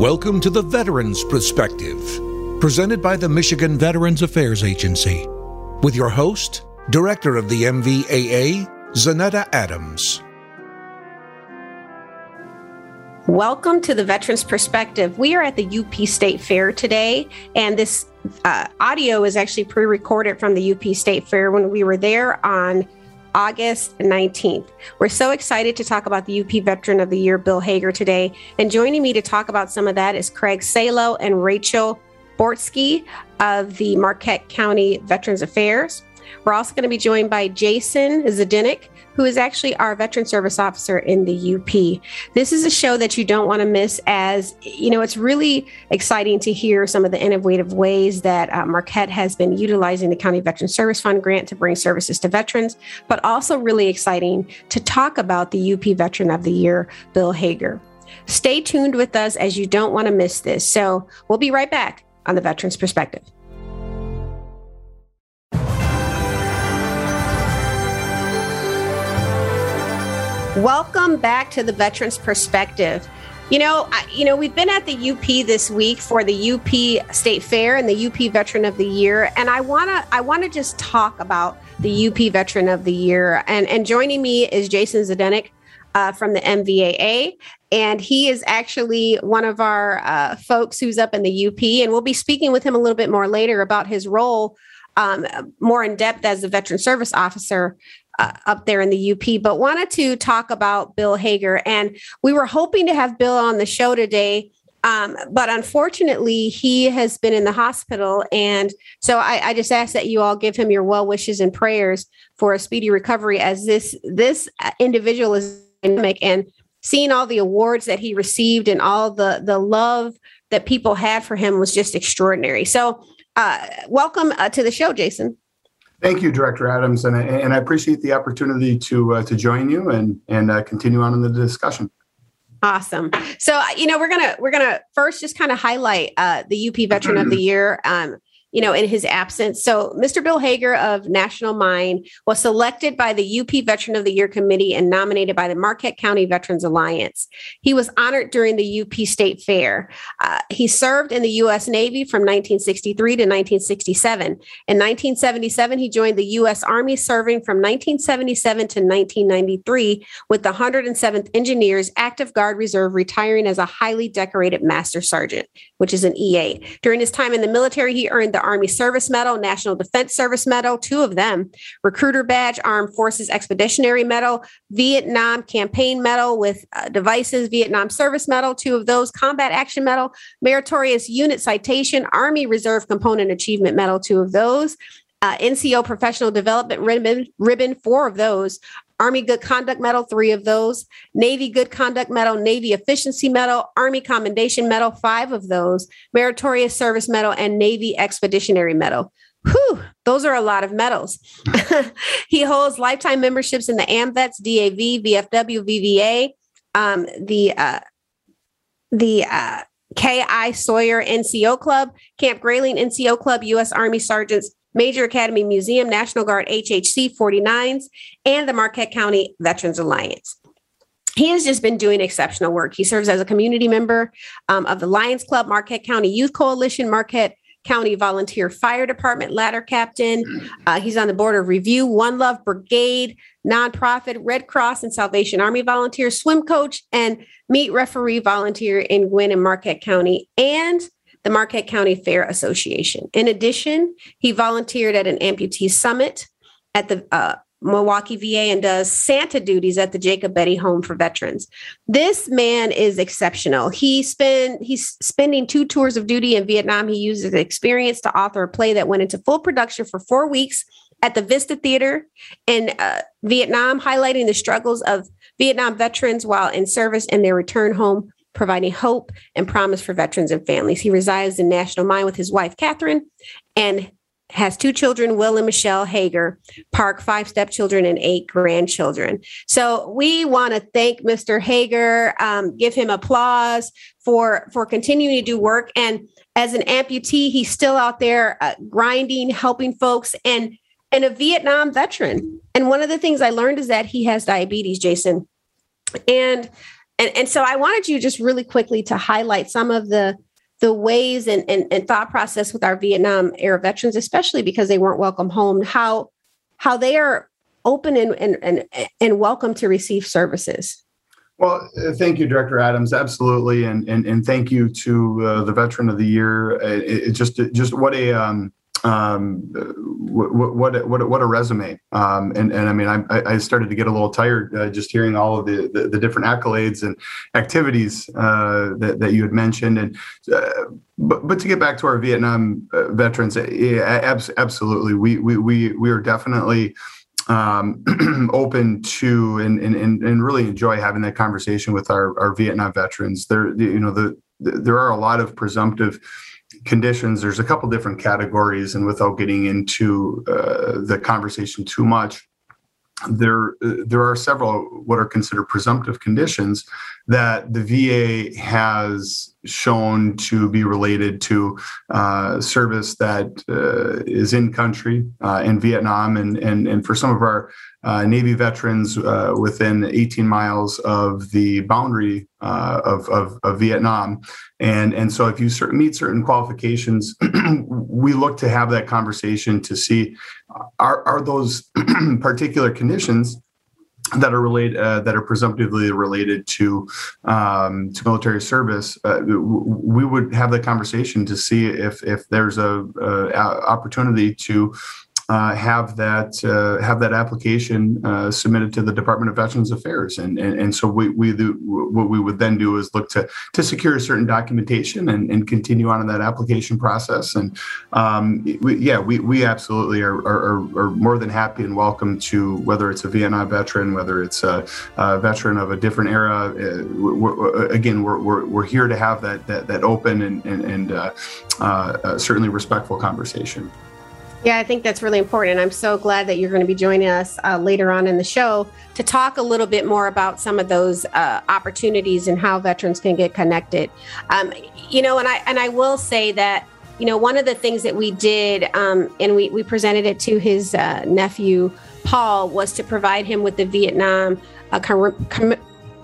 Welcome to the Veterans Perspective, presented by the Michigan Veterans Affairs Agency, with your host, Director of the MVAA, Zaneta Adams. Welcome to the Veterans Perspective. We are at the UP State Fair today, and this uh, audio is actually pre recorded from the UP State Fair when we were there on August 19th. We're so excited to talk about the UP Veteran of the Year, Bill Hager, today. And joining me to talk about some of that is Craig Salo and Rachel Bortsky of the Marquette County Veterans Affairs. We're also going to be joined by Jason Zdenek, who is actually our veteran service officer in the UP. This is a show that you don't want to miss, as you know, it's really exciting to hear some of the innovative ways that uh, Marquette has been utilizing the County Veteran Service Fund grant to bring services to veterans, but also really exciting to talk about the UP Veteran of the Year, Bill Hager. Stay tuned with us as you don't want to miss this. So we'll be right back on the Veterans Perspective. Welcome back to the Veterans Perspective. You know, I, you know, we've been at the UP this week for the UP State Fair and the UP Veteran of the Year, and I wanna, I wanna just talk about the UP Veteran of the Year. And and joining me is Jason Zdenek uh, from the MVAA, and he is actually one of our uh, folks who's up in the UP, and we'll be speaking with him a little bit more later about his role um, more in depth as a veteran service officer uh, up there in the UP, but wanted to talk about Bill Hager. And we were hoping to have Bill on the show today. Um, but unfortunately, he has been in the hospital. And so I, I, just ask that you all give him your well wishes and prayers for a speedy recovery as this, this individual is dynamic and seeing all the awards that he received and all the, the love that people had for him was just extraordinary. So uh, welcome uh, to the show, Jason. Thank you, Director Adams, and, and I appreciate the opportunity to uh, to join you and and uh, continue on in the discussion. Awesome. So you know we're gonna we're gonna first just kind of highlight uh, the UP Veteran of the Year. Um, you know, in his absence. So, Mr. Bill Hager of National Mine was selected by the UP Veteran of the Year Committee and nominated by the Marquette County Veterans Alliance. He was honored during the UP State Fair. Uh, he served in the U.S. Navy from 1963 to 1967. In 1977, he joined the U.S. Army, serving from 1977 to 1993 with the 107th Engineers Active Guard Reserve, retiring as a highly decorated Master Sergeant, which is an EA. During his time in the military, he earned the the Army Service Medal, National Defense Service Medal, two of them, Recruiter Badge, Armed Forces Expeditionary Medal, Vietnam Campaign Medal with uh, devices, Vietnam Service Medal, two of those, Combat Action Medal, Meritorious Unit Citation, Army Reserve Component Achievement Medal, two of those. Uh, NCO Professional Development ribbon, ribbon, four of those, Army Good Conduct Medal, three of those, Navy Good Conduct Medal, Navy Efficiency Medal, Army Commendation Medal, five of those, Meritorious Service Medal, and Navy Expeditionary Medal. Whew, those are a lot of medals. he holds lifetime memberships in the AMVETS, DAV, VFW, VVA, um, the uh, the uh, KI Sawyer NCO Club, Camp Grayling NCO Club, U.S. Army Sergeants Major Academy Museum, National Guard HHC 49s, and the Marquette County Veterans Alliance. He has just been doing exceptional work. He serves as a community member um, of the Lions Club, Marquette County Youth Coalition, Marquette County Volunteer Fire Department ladder captain. Uh, he's on the board of Review, One Love Brigade, nonprofit, Red Cross and Salvation Army volunteer, swim coach, and meet referee volunteer in Gwinn and Marquette County, and the Marquette County Fair Association. In addition, he volunteered at an amputee summit at the uh, Milwaukee VA and does Santa duties at the Jacobetti Home for Veterans. This man is exceptional. He spent he's spending two tours of duty in Vietnam. He used his experience to author a play that went into full production for four weeks at the Vista Theater in uh, Vietnam, highlighting the struggles of Vietnam veterans while in service and their return home providing hope and promise for veterans and families. He resides in National Mine with his wife, Catherine, and has two children, Will and Michelle Hager, Park, five stepchildren, and eight grandchildren. So we want to thank Mr. Hager, um, give him applause for for continuing to do work. And as an amputee, he's still out there uh, grinding, helping folks, and and a Vietnam veteran. And one of the things I learned is that he has diabetes, Jason. And and and so I wanted you just really quickly to highlight some of the the ways and, and, and thought process with our Vietnam era veterans, especially because they weren't welcome home, how how they are open and and and, and welcome to receive services. Well, uh, thank you, Director Adams. Absolutely, and and, and thank you to uh, the Veteran of the Year. It, it just just what a um, um, what, what what what a resume. Um, and and I mean, I, I started to get a little tired uh, just hearing all of the, the, the different accolades and activities uh, that that you had mentioned. And uh, but but to get back to our Vietnam uh, veterans, yeah, absolutely, we we we we are definitely um, open to and, and and really enjoy having that conversation with our, our Vietnam veterans. There, you know, the, the there are a lot of presumptive conditions. There's a couple different categories, and without getting into uh, the conversation too much, there there are several what are considered presumptive conditions that the VA has shown to be related to uh, service that uh, is in country uh, in Vietnam and, and and for some of our uh, Navy veterans uh, within 18 miles of the boundary uh, of, of, of, Vietnam. And, and so if you meet certain qualifications, we look to have that conversation to see are, are those particular conditions that are related uh, that are presumptively related to um, to military service, uh, we would have the conversation to see if if there's a, a opportunity to uh, have that uh, have that application uh, submitted to the Department of Veterans Affairs, and and, and so we we do, what we would then do is look to to secure certain documentation and, and continue on in that application process. And um, we, yeah, we we absolutely are, are, are more than happy and welcome to whether it's a Vietnam veteran, whether it's a, a veteran of a different era. Uh, we're, again, we're, we're, we're here to have that that, that open and and, and uh, uh, certainly respectful conversation. Yeah, I think that's really important. And I'm so glad that you're going to be joining us uh, later on in the show to talk a little bit more about some of those uh, opportunities and how veterans can get connected. Um, you know, and I and I will say that you know one of the things that we did, um, and we we presented it to his uh, nephew Paul, was to provide him with the Vietnam uh, com- com-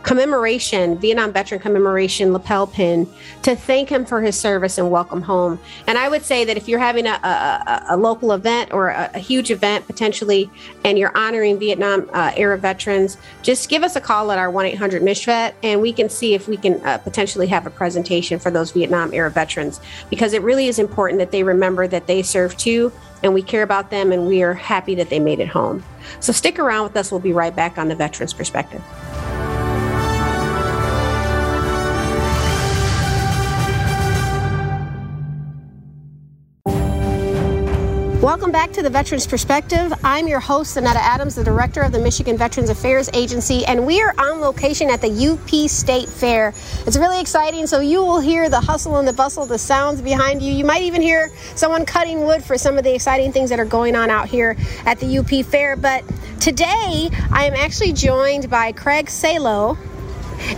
commemoration, Vietnam veteran commemoration lapel pin to thank him for his service and welcome home. And I would say that if you're having a, a, a local event or a, a, huge event potentially, and you're honoring Vietnam uh, era veterans, just give us a call at our 1 800 MICHVET and we can see if we can uh, potentially have a presentation for those Vietnam era veterans because it really is important that they remember that they served too and we care about them and we are happy that they made it home. So stick around with us. We'll be right back on the Veterans Perspective. Welcome back to the Veterans Perspective. I'm your host, Zaneta Adams, the director of the Michigan Veterans Affairs Agency, and we are on location at the UP State Fair. It's really exciting, so you will hear the hustle and the bustle, the sounds behind you. You might even hear someone cutting wood for some of the exciting things that are going on out here at the UP Fair. But today, I am actually joined by Craig Salo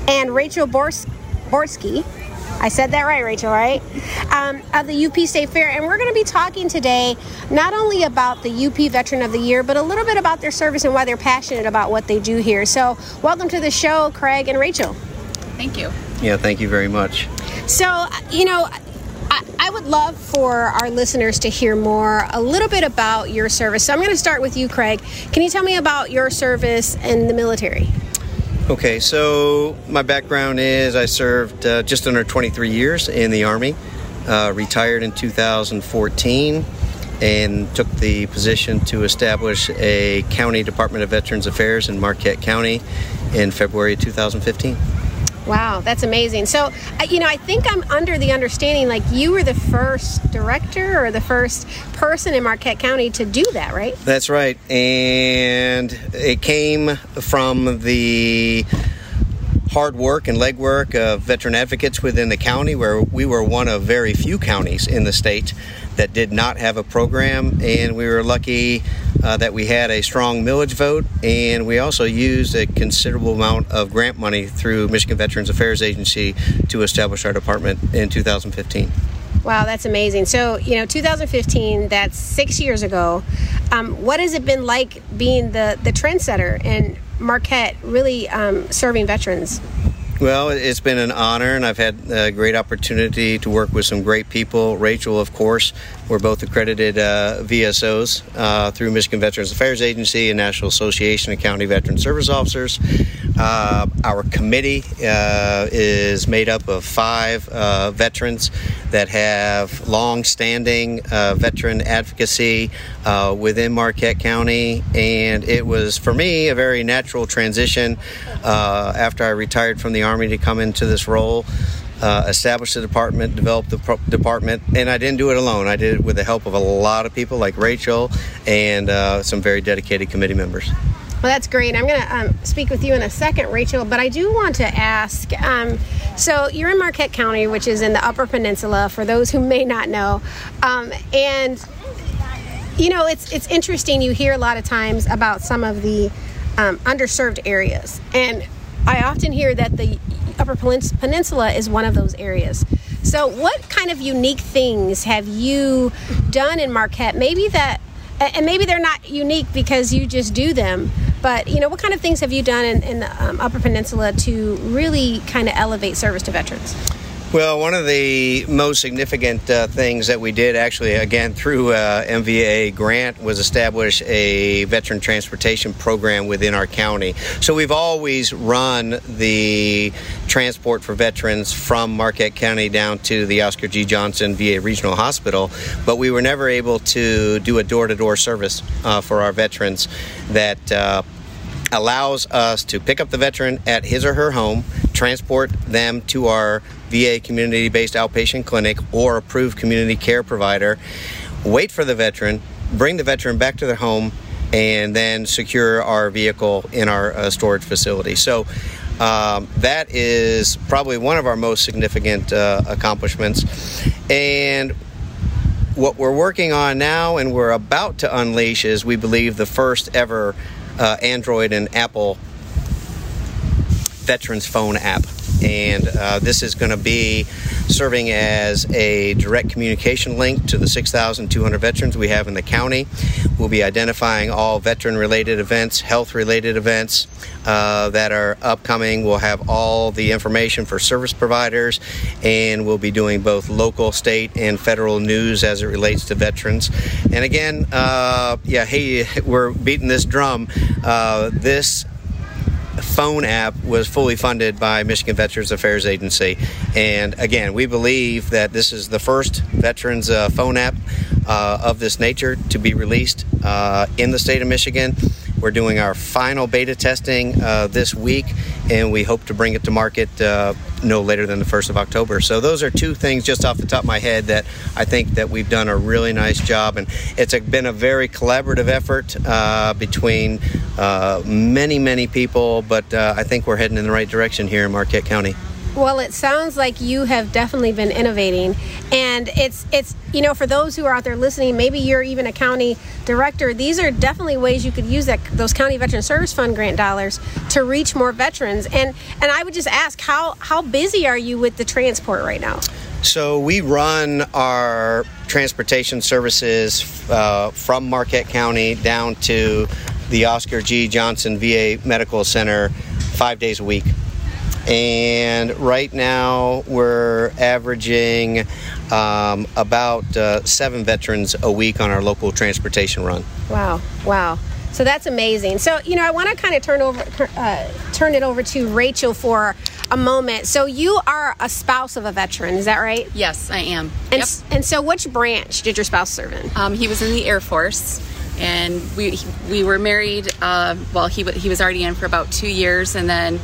and Rachel Bors- Borski I said that right, Rachel, right? Um, of the UP State Fair. And we're going to be talking today not only about the UP Veteran of the Year, but a little bit about their service and why they're passionate about what they do here. So, welcome to the show, Craig and Rachel. Thank you. Yeah, thank you very much. So, you know, I, I would love for our listeners to hear more a little bit about your service. So, I'm going to start with you, Craig. Can you tell me about your service in the military? Okay, so my background is I served uh, just under 23 years in the Army, uh, retired in 2014, and took the position to establish a county Department of Veterans Affairs in Marquette County in February 2015. Wow, that's amazing. So, you know, I think I'm under the understanding like you were the first director or the first person in Marquette County to do that, right? That's right. And it came from the hard work and legwork of veteran advocates within the county, where we were one of very few counties in the state that did not have a program, and we were lucky uh, that we had a strong millage vote, and we also used a considerable amount of grant money through Michigan Veterans Affairs Agency to establish our department in 2015. Wow, that's amazing. So, you know, 2015, that's six years ago. Um, what has it been like being the, the trendsetter and Marquette really um, serving veterans? Well, it's been an honor, and I've had a great opportunity to work with some great people. Rachel, of course, we're both accredited uh, VSOs uh, through Michigan Veterans Affairs Agency and National Association of County Veteran Service Officers. Uh, our committee uh, is made up of five uh, veterans that have long standing uh, veteran advocacy within Marquette County, and it was for me a very natural transition after I retired from the Army to come into this role. Uh, establish the department, developed the pro- department, and I didn't do it alone. I did it with the help of a lot of people like Rachel and uh, some very dedicated committee members. Well, that's great. I'm going to um, speak with you in a second, Rachel, but I do want to ask um, so you're in Marquette County, which is in the Upper Peninsula, for those who may not know. Um, and, you know, it's, it's interesting. You hear a lot of times about some of the um, underserved areas. And I often hear that the Upper Peninsula is one of those areas. So, what kind of unique things have you done in Marquette? Maybe that, and maybe they're not unique because you just do them, but you know, what kind of things have you done in, in the um, Upper Peninsula to really kind of elevate service to veterans? Well, one of the most significant uh, things that we did, actually, again through uh, MVA grant, was establish a veteran transportation program within our county. So we've always run the transport for veterans from Marquette County down to the Oscar G. Johnson VA Regional Hospital, but we were never able to do a door-to-door service uh, for our veterans that uh, allows us to pick up the veteran at his or her home, transport them to our VA community based outpatient clinic or approved community care provider, wait for the veteran, bring the veteran back to their home, and then secure our vehicle in our uh, storage facility. So um, that is probably one of our most significant uh, accomplishments. And what we're working on now and we're about to unleash is, we believe, the first ever uh, Android and Apple Veterans Phone app. And uh, this is going to be serving as a direct communication link to the 6,200 veterans we have in the county. We'll be identifying all veteran related events, health related events uh, that are upcoming. We'll have all the information for service providers, and we'll be doing both local, state, and federal news as it relates to veterans. And again, uh, yeah, hey, we're beating this drum. Uh, this phone app was fully funded by Michigan Veterans Affairs Agency. And again, we believe that this is the first veterans uh, phone app uh, of this nature to be released uh, in the state of Michigan. We're doing our final beta testing uh, this week, and we hope to bring it to market uh, no later than the 1st of October. So those are two things just off the top of my head that I think that we've done a really nice job, and it's a, been a very collaborative effort uh, between uh, many, many people, but uh, I think we're heading in the right direction here in Marquette County. Well, it sounds like you have definitely been innovating, and it's it's you know for those who are out there listening, maybe you're even a county director. These are definitely ways you could use that those county veteran service fund grant dollars to reach more veterans. And and I would just ask how how busy are you with the transport right now? So we run our transportation services uh, from Marquette County down to the Oscar G. Johnson VA Medical Center five days a week and right now we're averaging um, about uh, seven veterans a week on our local transportation run. Wow, wow. So that's amazing. So you know, I want to kind of turn over, uh, turn it over to Rachel for a moment. So you are a spouse of a veteran, is that right? Yes, I am. And yep. and so which branch did your spouse serve in? Um, he was in the Air Force and we we were married. Uh, well, he he was already in for about two years, and then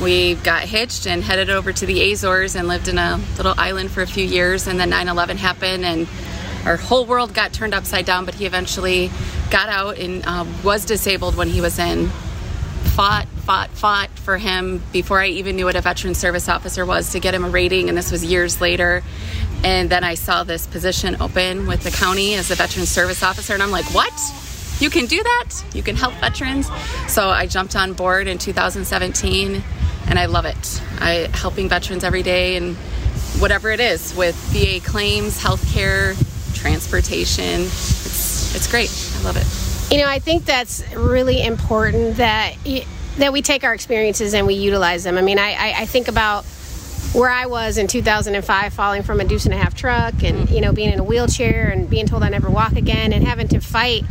we got hitched and headed over to the Azores and lived in a little island for a few years. And then 9 11 happened, and our whole world got turned upside down. But he eventually got out and uh, was disabled when he was in. Fought, fought, fought for him before I even knew what a veteran service officer was to get him a rating, and this was years later. And then I saw this position open with the county as a veteran service officer, and I'm like, what? You can do that? You can help veterans? So I jumped on board in 2017 and I love it. I helping veterans every day and whatever it is with VA claims, healthcare, transportation. It's it's great. I love it. You know, I think that's really important that that we take our experiences and we utilize them. I mean, I, I, I think about where I was in 2005, falling from a deuce and a half truck, and you know, being in a wheelchair and being told I never walk again, and having to fight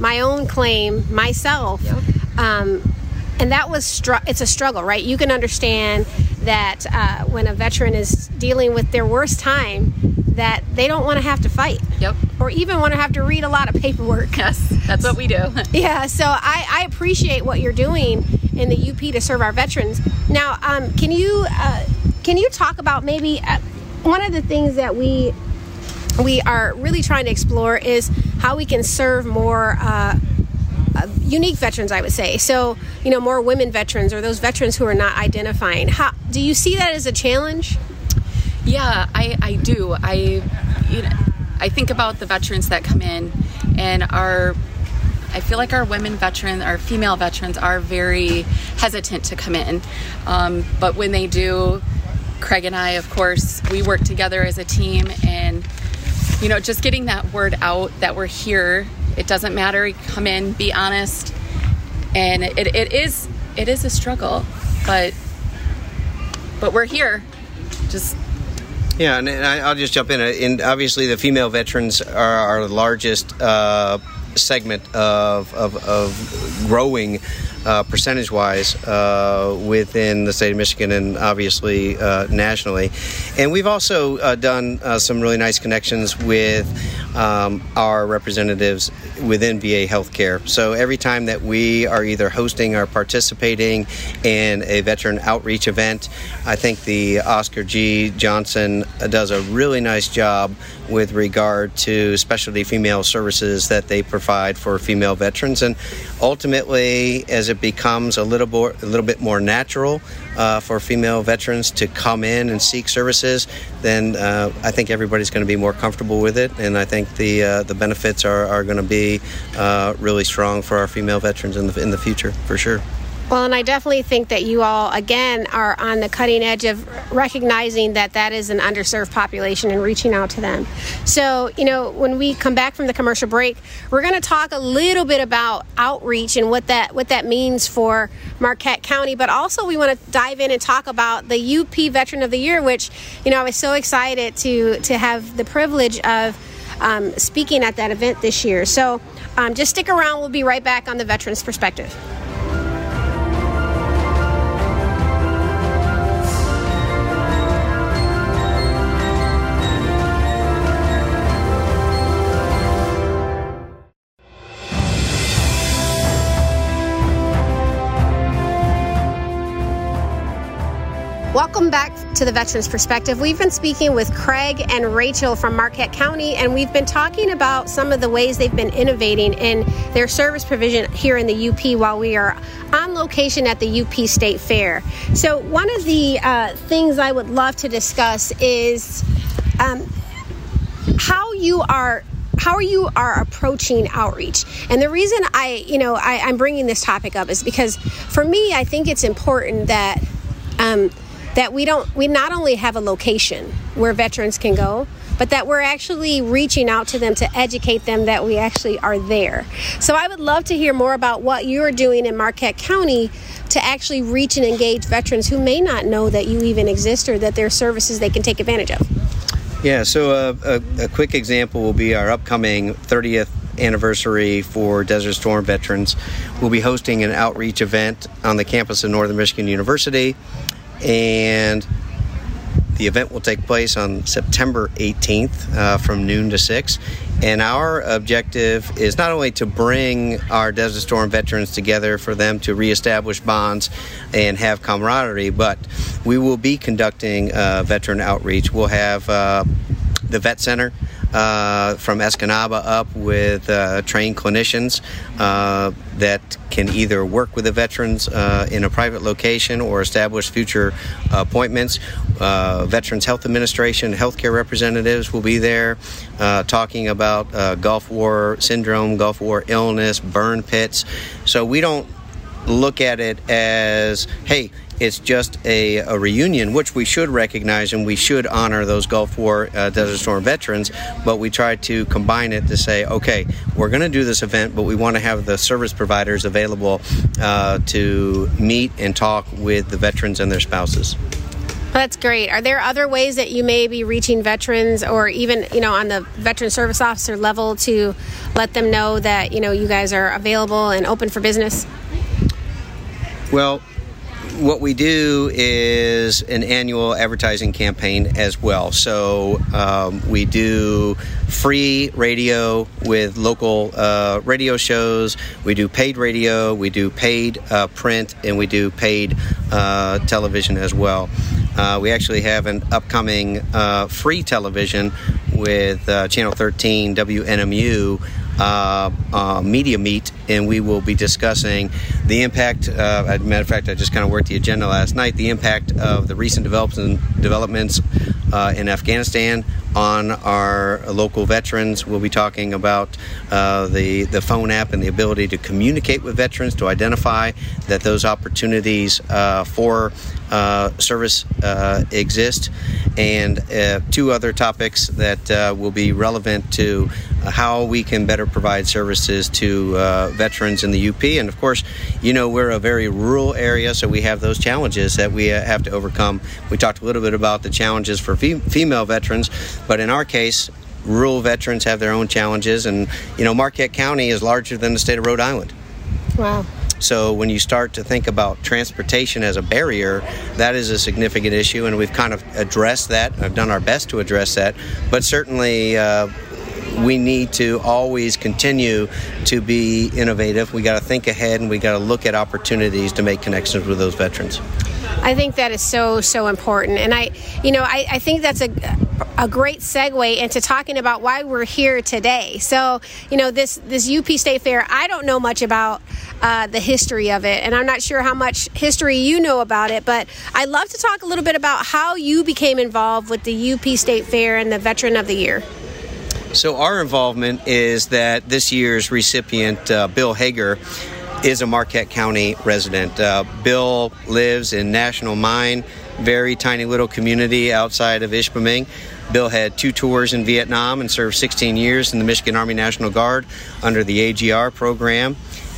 my own claim myself. Yep. Um, and that was str- it's a struggle, right? You can understand that uh, when a veteran is dealing with their worst time, that they don't want to have to fight. Yep. Or even want to have to read a lot of paperwork. Yes, that's what we do. yeah, so I, I, appreciate what you're doing in the UP to serve our veterans. Now, um, can you uh, can you talk about maybe uh, one of the things that we we are really trying to explore is how we can serve more uh, unique veterans, I would say. So, you know, more women veterans or those veterans who are not identifying. How do you see that as a challenge? Yeah, I, I do. I you know, I think about the veterans that come in and are I feel like our women veterans, our female veterans, are very hesitant to come in. Um, but when they do, Craig and I, of course, we work together as a team, and you know, just getting that word out that we're here. It doesn't matter. Come in, be honest, and it, it is it is a struggle, but but we're here. Just yeah, and I'll just jump in. And obviously, the female veterans are our largest uh, segment of, of, of growing uh, percentage wise uh, within the state of Michigan and obviously uh, nationally. And we've also uh, done uh, some really nice connections with um, our representatives within VA healthcare. So every time that we are either hosting or participating in a veteran outreach event, I think the Oscar G. Johnson does a really nice job with regard to specialty female services that they provide for female veterans. And ultimately, as it becomes a little, more, a little bit more natural uh, for female veterans to come in and seek services, then uh, I think everybody's going to be more comfortable with it. And I think the, uh, the benefits are, are going to be uh, really strong for our female veterans in the, in the future, for sure. Well, and I definitely think that you all, again, are on the cutting edge of recognizing that that is an underserved population and reaching out to them. So, you know, when we come back from the commercial break, we're going to talk a little bit about outreach and what that what that means for Marquette County, but also we want to dive in and talk about the UP Veteran of the Year, which, you know, I was so excited to to have the privilege of um, speaking at that event this year. So, um, just stick around. We'll be right back on the Veterans Perspective. Welcome back to the Veterans Perspective. We've been speaking with Craig and Rachel from Marquette County, and we've been talking about some of the ways they've been innovating in their service provision here in the UP while we are on location at the UP State Fair. So, one of the uh, things I would love to discuss is um, how you are how you are approaching outreach and the reason i you know I, am bringing this topic up is because for me i think it's important that um, that we don't we not only have a location where veterans can go but that we're actually reaching out to them to educate them that we actually are there. So I would love to hear more about what you're doing in Marquette County to actually reach and engage veterans who may not know that you even exist or that there are services they can take advantage of. Yeah, so uh, a, a quick example will be our upcoming 30th anniversary for Desert Storm veterans. We'll be hosting an outreach event on the campus of Northern Michigan University and the event will take place on September 18th uh, from noon to 6. And our objective is not only to bring our Desert Storm veterans together for them to reestablish bonds and have camaraderie, but we will be conducting uh, veteran outreach. We'll have uh, the Vet Center uh, from Escanaba up with uh, trained clinicians uh, that can either work with the veterans uh, in a private location or establish future appointments. Uh, veterans Health Administration, healthcare representatives will be there uh, talking about Gulf War syndrome, Gulf War illness, burn pits. So we don't look at it as, hey, it's just a, a, reunion, which we should recognize and we should honor those Gulf War uh, Desert Storm veterans. But we try to combine it to say, okay, we're going to do this event, but we want to have the service providers available uh, to meet and talk with the veterans and their spouses. That's great. Are there other ways that you may be reaching veterans or even, you know, on the veteran service officer level to let them know that, you know, you guys are available and open for business? Well, what we do is an annual advertising campaign as well. So um, we do free radio with local uh, radio shows. We do paid radio. We do paid uh, print, and we do paid uh, television as well. Uh, we actually have an upcoming uh, free television with uh, Channel 13 WNMU uh, uh, media meet, and we will be discussing the impact. Uh, as a matter of fact, I just kind of worked the agenda last night. The impact of the recent developments uh, in Afghanistan on our local veterans. We'll be talking about uh, the the phone app and the ability to communicate with veterans to identify that those opportunities uh, for uh, service uh, exist, and uh, two other topics that uh, will be relevant to how we can better provide services to veterans in the UP. And of course, you know we're a very rural area, so we have those challenges that we have to overcome. We talked a little bit about the challenges for female veterans, but in our case, rural veterans have their own challenges, and you know Marquette County is larger than the state of Rhode Island. Wow. So when you start to think about transportation as a barrier, that is a significant issue, and we've kind of addressed that. I've done our best to address that, but certainly. Uh, we need to always continue to be innovative. We got to think ahead and we got to look at opportunities to make connections with those veterans. I think that is so so important, and I, you know, I, I think that's a a great segue into talking about why we're here today. So, you know, this this UP State Fair, I don't know much about uh, the history of it, and I'm not sure how much history you know about it, but I'd love to talk a little bit about how you became involved with the UP State Fair and the Veteran of the Year. So, our involvement is that this year's recipient, uh, Bill Hager, is a Marquette County resident. Uh, Bill lives in National Mine, very tiny little community outside of Ishpeming. Bill had two tours in Vietnam and served 16 years in the Michigan Army National Guard under the AGR program.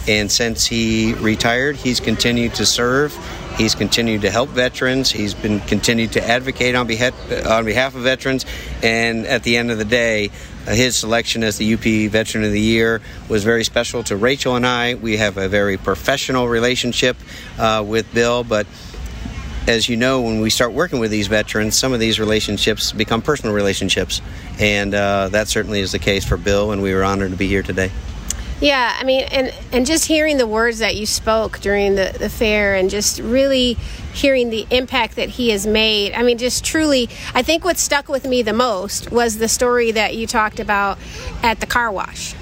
And since he retired, he's continued to serve. He's continued to help veterans. He's been continued to advocate on behalf on behalf of veterans. And at the end of the day, uh, his selection as the UP Veteran of the Year was very special to Rachel and I. We have a very professional relationship uh, with Bill, but as you know, when we start working with these veterans, some of these relationships become personal relationships, and uh, that certainly is the case for Bill. And we were honored to be here today. Yeah, I mean, and and just hearing the words that you spoke during the, the fair, and just really hearing the impact that he has made. I mean, just truly, I think what stuck with me the most was the story that you talked about at the car wash,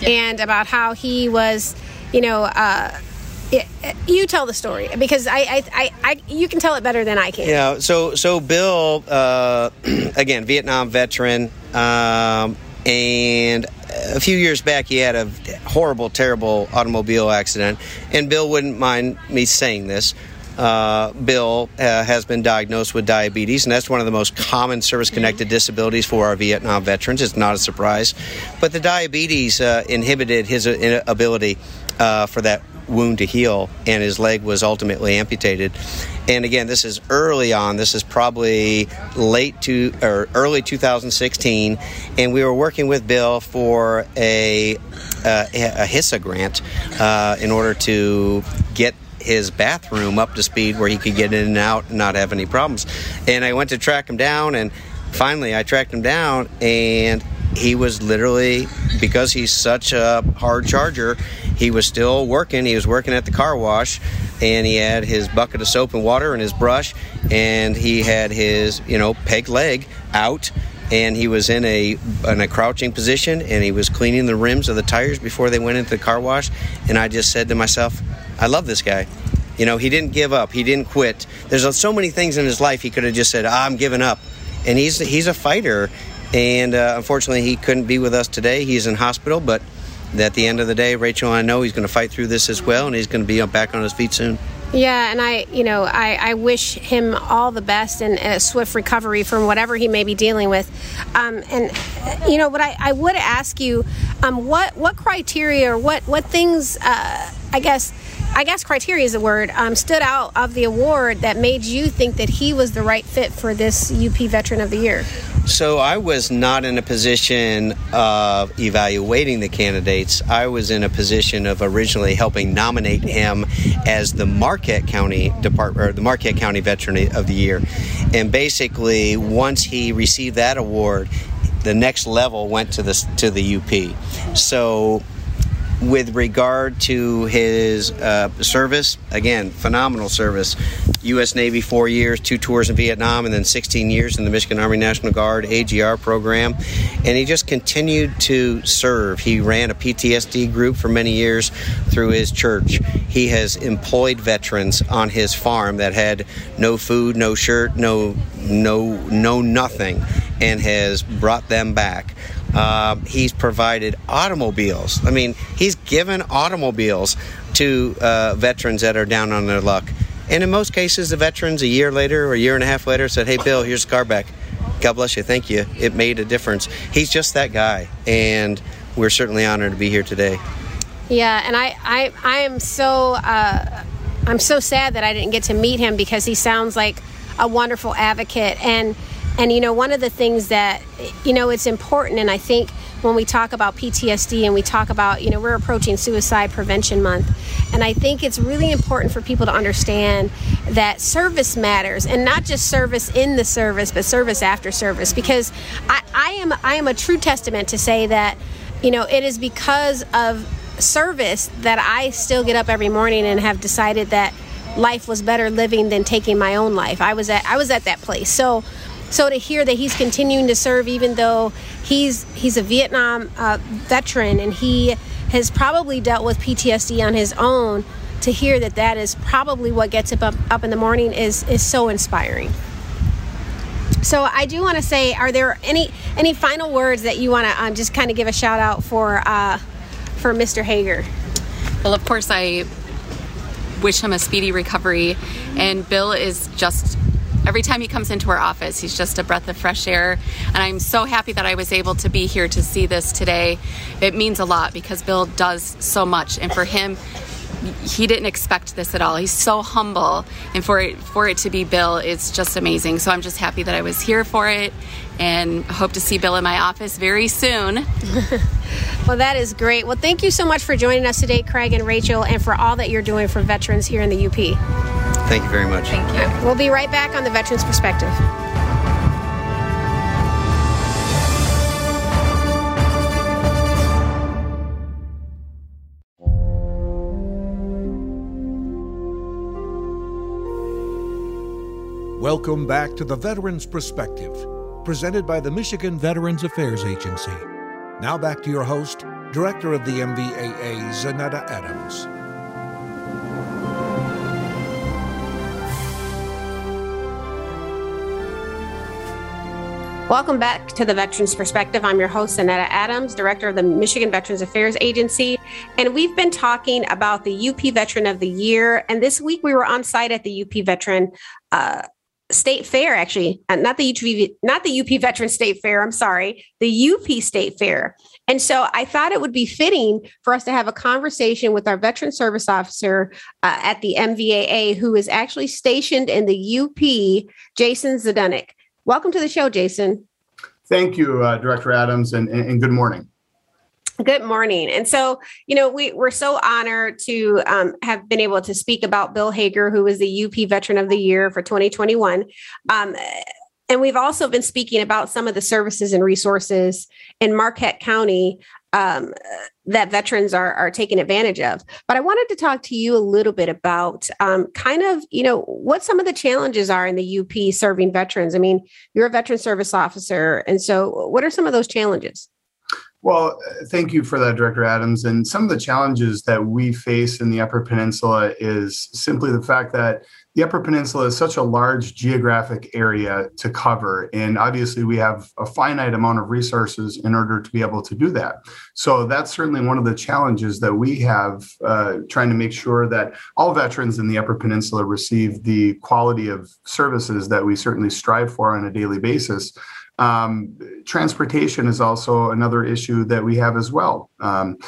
yeah. and about how he was, you know. Uh, it, you tell the story because I, I, I, I, you can tell it better than I can. Yeah. So, so Bill, uh, again, Vietnam veteran, um, and a few years back he had a horrible, terrible automobile accident. And Bill wouldn't mind me saying this. Uh, Bill uh, has been diagnosed with diabetes, and that's one of the most common service connected disabilities for our Vietnam veterans. It's not a surprise. But the diabetes uh, inhibited his uh, ability uh, for that wound to heal, and his leg was ultimately amputated. And again, this is early on. This is probably late to or early 2016, and we were working with Bill for a uh, a HISA grant uh, in order to get his bathroom up to speed where he could get in and out and not have any problems. And I went to track him down, and finally I tracked him down, and he was literally because he's such a hard charger he was still working. He was working at the car wash and he had his bucket of soap and water and his brush and he had his you know peg leg out and he was in a in a crouching position and he was cleaning the rims of the tires before they went into the car wash and I just said to myself I love this guy. You know he didn't give up. He didn't quit. There's so many things in his life he could have just said I'm giving up. And he's he's a fighter and uh, unfortunately, he couldn't be with us today. He's in hospital, but at the end of the day, Rachel I know he's going to fight through this as well, and he's going to be back on his feet soon. Yeah, and I, you know, I, I wish him all the best and a swift recovery from whatever he may be dealing with. Um, and you know, what I, I would ask you, um, what what criteria or what what things, uh, I guess. I guess criteria is the word, um, stood out of the award that made you think that he was the right fit for this UP Veteran of the Year? So I was not in a position of evaluating the candidates. I was in a position of originally helping nominate him as the Marquette County Department or the Marquette County Veteran of the Year. And basically, once he received that award, the next level went to the to the UP. So with regard to his uh, service, again, phenomenal service. U.S. Navy, four years, two tours in Vietnam, and then 16 years in the Michigan Army National Guard AGR program. And he just continued to serve. He ran a PTSD group for many years through his church. He has employed veterans on his farm that had no food, no shirt, no, no, no nothing, and has brought them back. Uh, he's provided automobiles. I mean, he's given automobiles to uh, veterans that are down on their luck. And in most cases, the veterans a year later or a year and a half later said, Hey, Bill, here's a car back. God bless you. Thank you. It made a difference. He's just that guy. And we're certainly honored to be here today. Yeah, and I, I, I am so, uh, I'm so sad that I didn't get to meet him because he sounds like a wonderful advocate. And and you know, one of the things that you know it's important, and I think when we talk about PTSD and we talk about, you know, we're approaching Suicide Prevention Month, and I think it's really important for people to understand that service matters, and not just service in the service, but service after service. Because I, I am I am a true testament to say that, you know, it is because of service that I still get up every morning and have decided that life was better living than taking my own life. I was at I was at that place. So so to hear that he's continuing to serve, even though he's he's a Vietnam uh, veteran and he has probably dealt with PTSD on his own, to hear that that is probably what gets him up, up in the morning is is so inspiring. So I do want to say, are there any any final words that you want to um, just kind of give a shout out for uh, for Mr. Hager? Well, of course, I wish him a speedy recovery, and Bill is just every time he comes into our office, he's just a breath of fresh air. And I'm so happy that I was able to be here to see this today. It means a lot because Bill does so much. And for him, he didn't expect this at all. He's so humble, and for it for it to be Bill, it's just amazing. So I'm just happy that I was here for it, and hope to see Bill in my office very soon. well, that is great. Well, thank you so much for joining us today, Craig and Rachel, and for all that you're doing for veterans here in the UP. Thank you very much. Thank you. We'll be right back on the Veterans Perspective. Welcome back to the Veterans Perspective, presented by the Michigan Veterans Affairs Agency. Now back to your host, Director of the MVAA, Zaneta Adams. Welcome back to the Veterans Perspective. I'm your host, Zaneta Adams, Director of the Michigan Veterans Affairs Agency. And we've been talking about the UP Veteran of the Year. And this week we were on site at the UP Veteran uh, State Fair, actually, uh, not the UP, not the UP Veteran State Fair. I'm sorry, the UP State Fair. And so I thought it would be fitting for us to have a conversation with our veteran service officer uh, at the MVAA, who is actually stationed in the UP, Jason Zdunek. Welcome to the show, Jason. Thank you, uh, Director Adams, and, and, good morning. Good morning. And so, you know, we, we're so honored to um, have been able to speak about Bill Hager, who was the UP Veteran of the Year for 2021. Um, and we've also been speaking about some of the services and resources in Marquette County um, that veterans are, are taking advantage of. But I wanted to talk to you a little bit about um, kind of, you know, what some of the challenges are in the UP serving veterans. I mean, you're a veteran service officer. And so, what are some of those challenges? Well, thank you for that, Director Adams. And some of the challenges that we face in the Upper Peninsula is simply the fact that the Upper Peninsula is such a large geographic area to cover. And obviously, we have a finite amount of resources in order to be able to do that. So, that's certainly one of the challenges that we have uh, trying to make sure that all veterans in the Upper Peninsula receive the quality of services that we certainly strive for on a daily basis. Um, transportation is also another issue that we have as well. Um,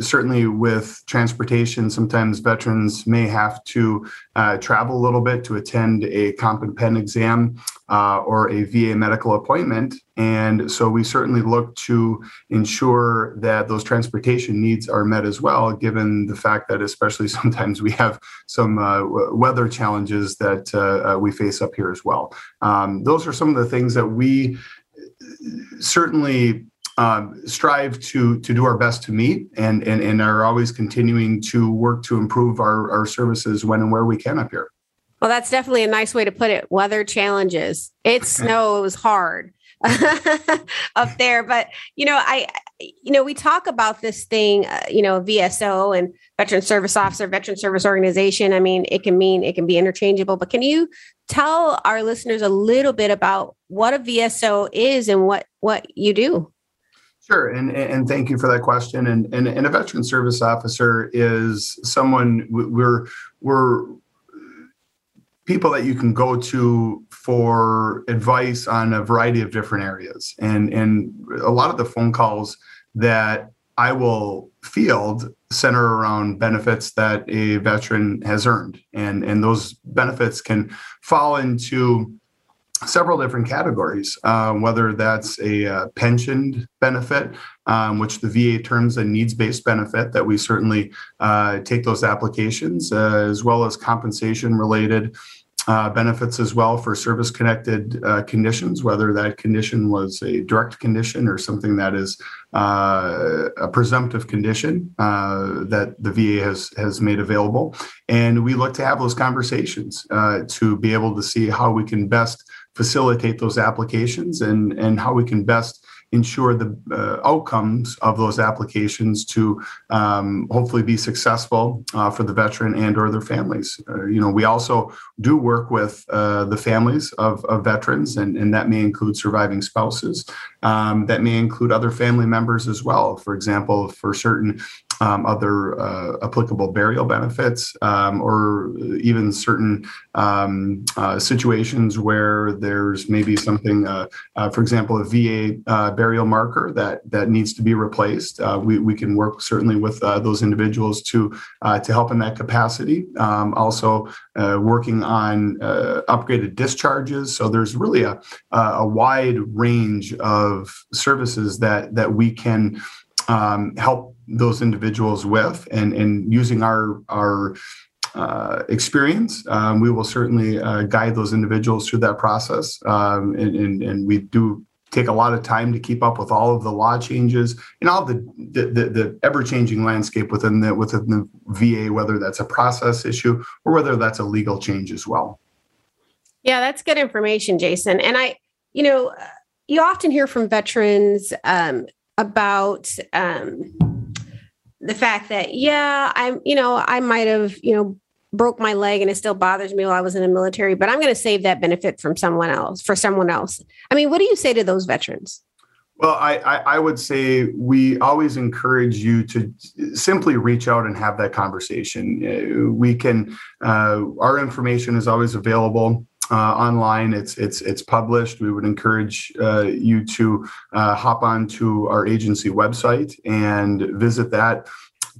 certainly, with transportation, sometimes veterans may have to uh, travel a little bit to attend a comp and pen exam uh, or a VA medical appointment. And so we certainly look to ensure that those transportation needs are met as well, given the fact that, especially sometimes, we have some uh, weather challenges that uh, uh, we face up here as well. Um, those are some of the things that we certainly um, strive to to do our best to meet and, and and are always continuing to work to improve our, our services when and where we can up here. Well, that's definitely a nice way to put it. Weather challenges. It snows hard up there, but you know, I you know, we talk about this thing, uh, you know, VSO and veteran service officer, veteran service organization. I mean, it can mean it can be interchangeable, but can you tell our listeners a little bit about what a VSO is and what what you do? Sure, and and thank you for that question. And and, and a veteran service officer is someone we're we're people that you can go to for advice on a variety of different areas. And and a lot of the phone calls that I will field center around benefits that a veteran has earned. And, and those benefits can fall into several different categories, uh, whether that's a uh, pensioned benefit, um, which the VA terms a needs based benefit, that we certainly uh, take those applications, uh, as well as compensation related uh, benefits as well for service connected uh, conditions, whether that condition was a direct condition or something that is uh, a presumptive condition uh, that the VA has, has made available. And we look to have those conversations uh, to be able to see how we can best facilitate those applications and, and how we can best ensure the uh, outcomes of those applications to um, hopefully be successful uh, for the veteran and or their families. Uh, you know, we also do work with uh, the families of, of veterans, and, and that may include surviving spouses. Um, that may include other family members as well. For example, for certain um, other uh, applicable burial benefits, um, or even certain um, uh, situations where there's maybe something, uh, uh for example, a VA uh, burial marker that that needs to be replaced. Uh, we, we can work certainly with those individuals to to help in that capacity. Um, also, working on upgraded discharges. So there's really a a wide range of services that that we can um, help those individuals with and, and using our, our uh, experience, um, we will certainly uh, guide those individuals through that process. Um, and, and, and, we do take a lot of time to keep up with all of the law changes and all the, the, the, the ever-changing landscape within the, within the VA, whether that's a process issue or whether that's a legal change as well. Yeah, that's good information, Jason. And I, you know, you often hear from veterans um, about um, the fact that yeah i'm you know i might have you know broke my leg and it still bothers me while i was in the military but i'm going to save that benefit from someone else for someone else i mean what do you say to those veterans well, I, I, I, would say we always encourage you to simply reach out and have that conversation. Uh, we can, uh, our information is always available uh, online. It's it's it's published. We would encourage uh, you to uh, hop onto our agency website and visit that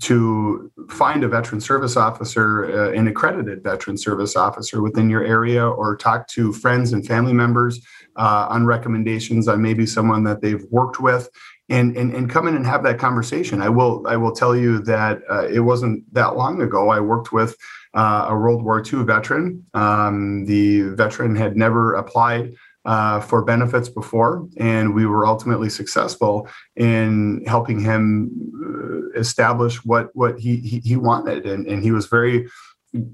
to find a veteran service officer, uh, an accredited veteran service officer within your area, or talk to friends and family members uh, on recommendations on maybe someone that they've worked with. And, and, and come in and have that conversation. I will I will tell you that uh, it wasn't that long ago. I worked with uh, a World War II veteran. Um, the veteran had never applied uh, for benefits before, and we were ultimately successful in helping him uh, establish what what he he, he wanted, and, and he was very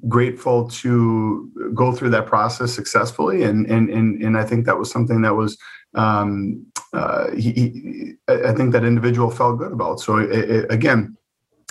grateful to go through that process successfully. And and and, and I think that was something that was um, uh, he, he, I think that individual felt good about. So it, it, again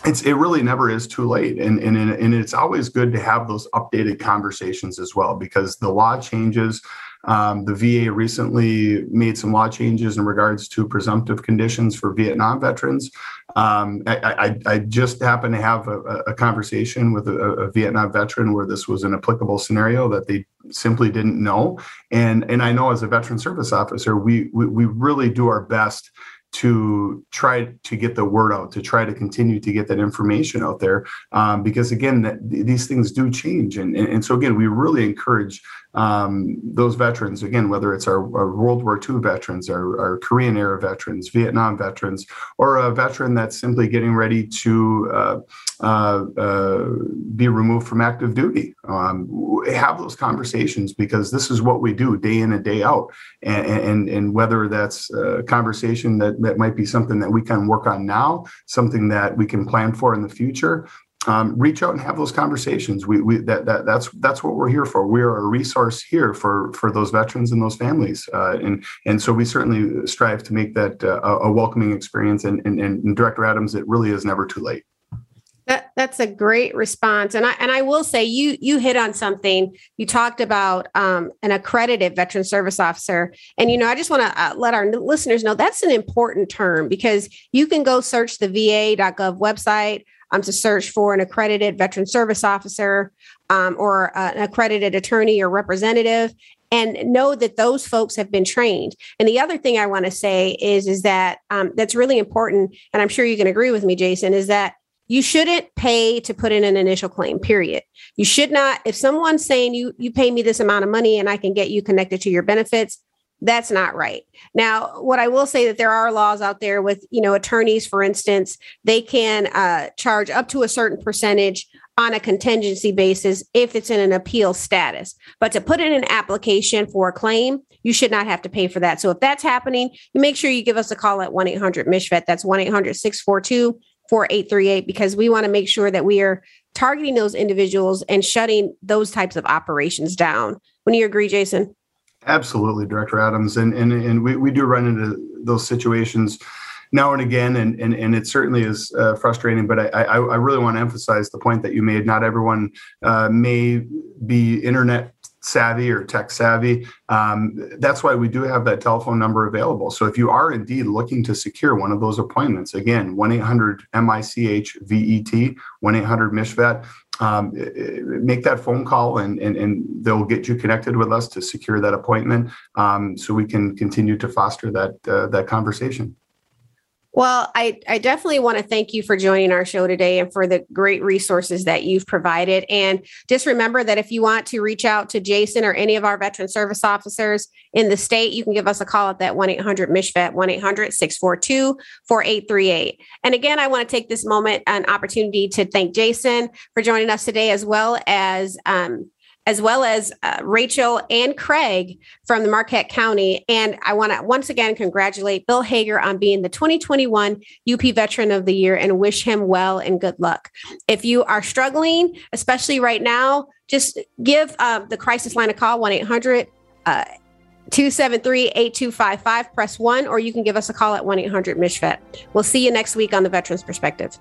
it's it really never is too late. And, and and it's always good to have those updated conversations as well because the law changes um, the VA recently made some law changes in regards to presumptive conditions for Vietnam veterans. Um, I, I, I, just happened to have a, a conversation with a, a, Vietnam veteran where this was an applicable scenario that they simply didn't know. And, and I know as a veteran service officer, we, we, we really do our best to try to get the word out, to try to continue to get that information out there, um, because again, that, these things do change, and, and, and so again, we really encourage um, those veterans, again, whether it's our, our World War II veterans, our, our, Korean era veterans, Vietnam veterans, or a veteran that's simply getting ready to uh, uh, uh, be removed from active duty. Um, have those conversations because this is what we do day in and day out. And, and, and whether that's a conversation that, that might be something that we can work on now, something that we can plan for in the future, um, reach out and have those conversations. We, we that, that that's that's what we're here for. We are a resource here for for those veterans and those families, uh, and and so we certainly strive to make that uh, a welcoming experience. And, and and Director Adams, it really is never too late. That, that's a great response, and I and I will say you you hit on something. You talked about um, an accredited veteran service officer, and you know I just want to uh, let our listeners know that's an important term because you can go search the VA.gov website um, to search for an accredited veteran service officer um, or uh, an accredited attorney or representative and know that those folks have been trained. And the other thing I want to say is, is that um, that's really important, and I'm sure you can agree with me, Jason, is that you shouldn't pay to put in an initial claim period. You should not if someone's saying you you pay me this amount of money and i can get you connected to your benefits that's not right. Now what i will say that there are laws out there with you know attorneys for instance they can uh, charge up to a certain percentage on a contingency basis if it's in an appeal status. But to put in an application for a claim you should not have to pay for that. So if that's happening you make sure you give us a call at 1-800-MICHVET that's 1-800-642 4838 because we want to make sure that we are targeting those individuals and shutting those types of operations down when you agree jason Absolutely, Director Adams, and and and we, we do run into those situations now and again, and and, and it certainly is uh, frustrating. But I, I, I really want to emphasize the point that you made. Not everyone uh, may be internet savvy or tech savvy. Um, that's why we do have that telephone number available. So if you are indeed looking to secure one of those appointments, again, 1 800 MICH VET, 1 800 MICHVET, um, make that phone call and, and, and they'll get you connected with us to secure that appointment um, so we can continue to foster that, uh, that conversation. Well, I, I definitely want to thank you for joining our show today and for the great resources that you've provided. And just remember that if you want to reach out to Jason or any of our veteran service officers in the state, you can give us a call at that 1 800 MICHVET, 1 800 642 4838. And again, I want to take this moment, an opportunity to thank Jason for joining us today, as well as um, as well as uh, Rachel and Craig from the Marquette County. And I want to once again congratulate Bill Hager on being the 2021 UP Veteran of the Year and wish him well and good luck. If you are struggling, especially right now, just give uh, the crisis line a call 1 800 uh, 273 8255. Press one, or you can give us a call at 1 800 MICHVET. We'll see you next week on the Veterans Perspective.